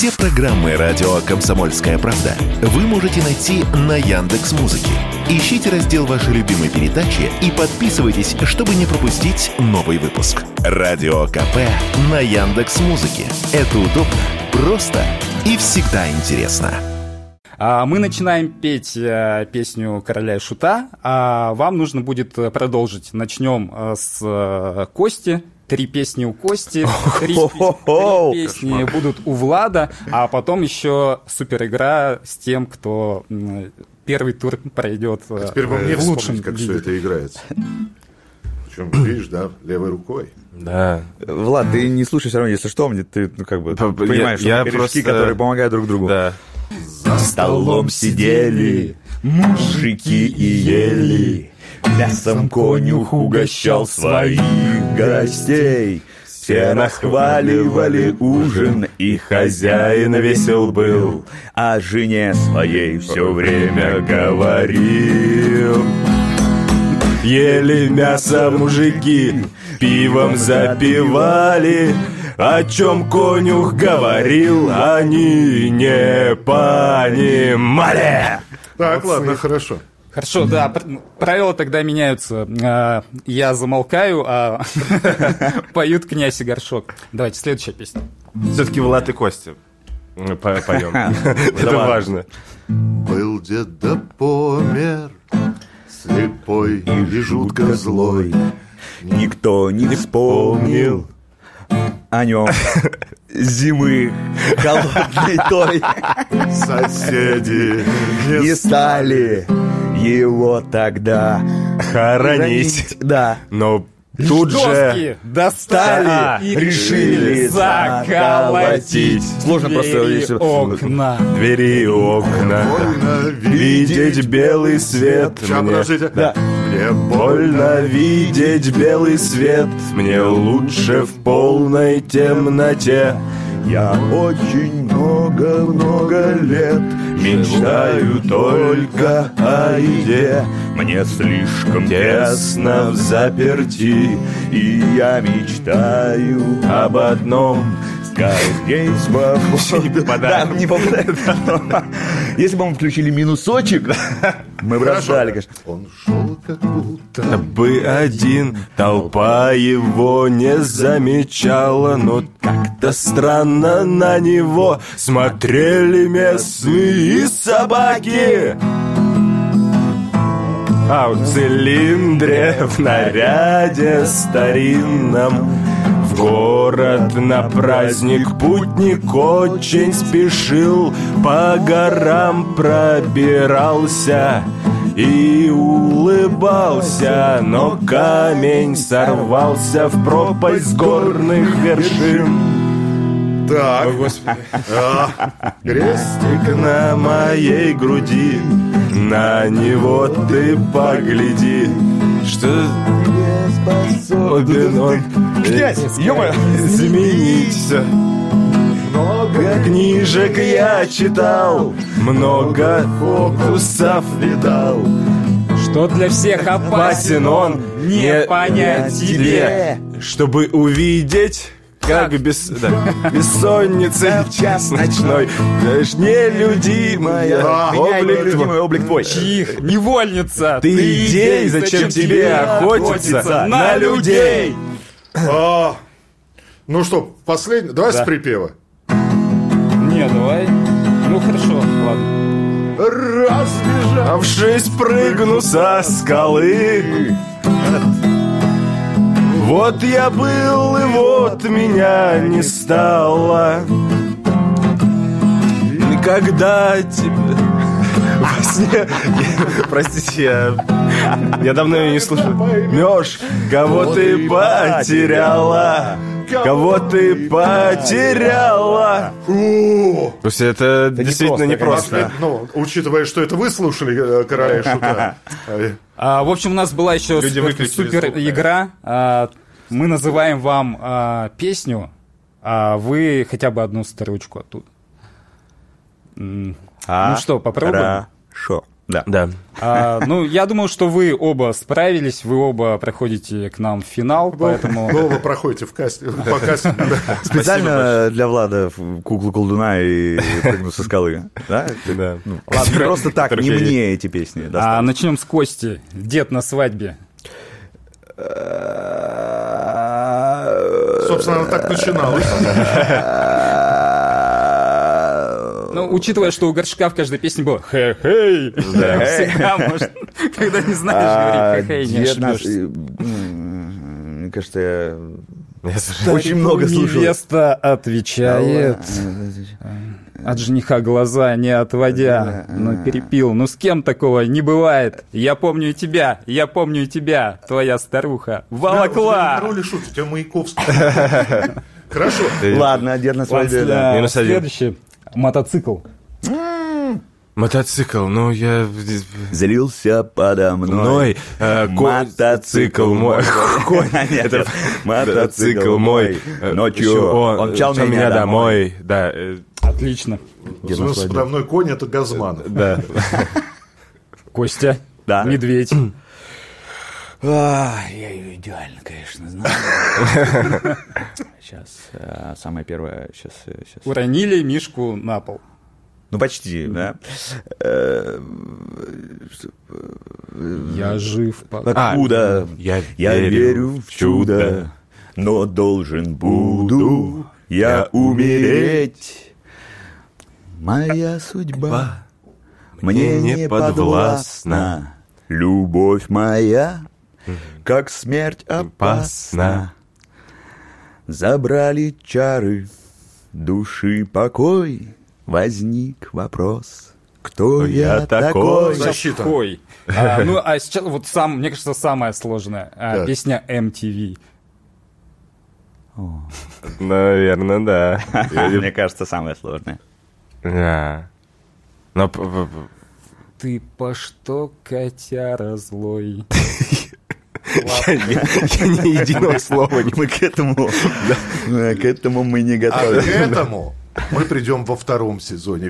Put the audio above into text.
Все программы радио Комсомольская правда вы можете найти на Яндекс Музыке. Ищите раздел вашей любимой передачи и подписывайтесь, чтобы не пропустить новый выпуск. Радио КП на Яндекс Музыке. Это удобно, просто и всегда интересно. А, Мы начинаем петь э, песню «Короля и Шута», а вам нужно будет э, продолжить. Начнем э, с Кости, три песни у Кости, три, три песни будут у Влада, а потом еще супер игра с тем, кто первый тур пройдет э, Теперь бы мне в лучшем как все виде. это играется. Причем, видишь, да, левой рукой. Да. Влад, ты не слушай все равно, если что, мне ты, ну, как бы, п- понимаешь, я- что я корешки, просто- которые помогают друг другу. Да. За столом сидели мужики и ели, Мясом конюх угощал своих гостей. Все нахваливали ужин, и хозяин весел был, А жене своей все время говорил. Ели мясо мужики, пивом запивали. О чем конюх говорил, они не понимали. Так, ладно, хорошо. Хорошо, да, пр- правила тогда меняются. А, Я замолкаю, а поют князь и горшок. Давайте, следующая песня. Все-таки Влад и Костя поем. Это важно. Был дед да помер, слепой и жутко злой. Никто не вспомнил о нем зимы холодной той. Соседи Не стали его тогда Хоронить. Да. Но тут же... Достали Да, и решили заколотить Сложно просто двери, если- окна. Двери и окна. больно Видеть белый свет Сейчас, мне. подождите. Да. Мне. Больно видеть белый свет Мне лучше в полной темноте Я очень много-много лет Мечтаю только о еде. Мне слишком Тесно в заперти И я мечтаю Об одном Не попадает. Да, не попадает. Если бы мы включили минусочек, мы бы раздали, конечно. Он шел как будто бы один Толпа его не замечала Но как-то странно на него Смотрели местные собаки А в цилиндре, в наряде старинном город на праздник путник очень спешил По горам пробирался и улыбался, но камень сорвался в пропасть горных вершин. Так. А, Крестик На моей груди, на него ты погляди, что способен он Князь, ё-моё! изменить все. Много книжек я читал, много фокусов видал. Что для всех опасен он, не понять тебе. Чтобы увидеть как без, да, бессонница час ночной Знаешь, нелюдимая А, облик твой. Облик твой. Чих, невольница. Ты идей, зачем тебе охотиться на людей? А, Ну что, последний. Давай с припева. Не, давай. Ну хорошо, ладно. Разбежавшись, прыгну со скалы Вот я был, и вот меня не стало И когда тебе во сне... Простите, я... Я давно ее не слушал. Мёж, кого ты потеряла? Кого ты потеряла? То есть это действительно непросто. Ну, учитывая, что это вы слушали э, короля и шута. А, в общем, у нас была еще супер, игра. А, мы называем вам а, песню, а вы хотя бы одну строчку оттуда. А, Ну что, попробуем? Хорошо. Да. Да. А, ну, я думаю, что вы оба справились, вы оба проходите к нам в финал, поэтому... Вы оба проходите в касте, по кастингу. да. Специально для Влада куклу колдуна и прыгну со скалы. Да? Да. Ну, Ладно, просто так, не мне эти песни. А, начнем с Кости. Дед на свадьбе. Собственно, она так начиналась. Учитывая, что у Горшка в каждой песне было «хэ-хэй», всегда можно, когда не знаешь, А, говорить «хэ-хэй», не Мне кажется, я очень много слушал. Невеста отвечает, от жениха глаза не отводя. Ну, перепил. Ну, с кем такого не бывает? Я помню и тебя, я помню и тебя, твоя старуха. Волокла! роли шутки, у тебя Маяковский. Хорошо. Ладно, дед на свадьбе, Минус один. Следующий. Мотоцикл. Мотоцикл, ну я... Злился подо мной. Мной э, мотоцикл мой. Мотоцикл мой. э, Ночью он мчал меня домой. Да, э, Отлично. Ну, свадьбе. подо мной конь, это Газман. да. Костя. Да. Медведь. А, я ее идеально, конечно, знаю. Сейчас, э, самое первое, сейчас, сейчас. Уронили Мишку на пол. Ну, почти, да. Э, Я жив. А, пока. Откуда? Я Я верю в чудо, но должен буду я умереть. Моя судьба мне не подвластна. Любовь моя, как смерть опасна. Забрали чары души покой. Возник вопрос, кто я я такой? такой? Защита. А, ну, а сейчас вот сам, мне кажется, самая сложная а, Так. песня MTV. Наверное, да. Мне кажется, самое сложное. Да. Но Ты по что, котяра злой? я ни единого слова не Мы к этому, к этому мы не А готовы. к этому мы придем во втором сезоне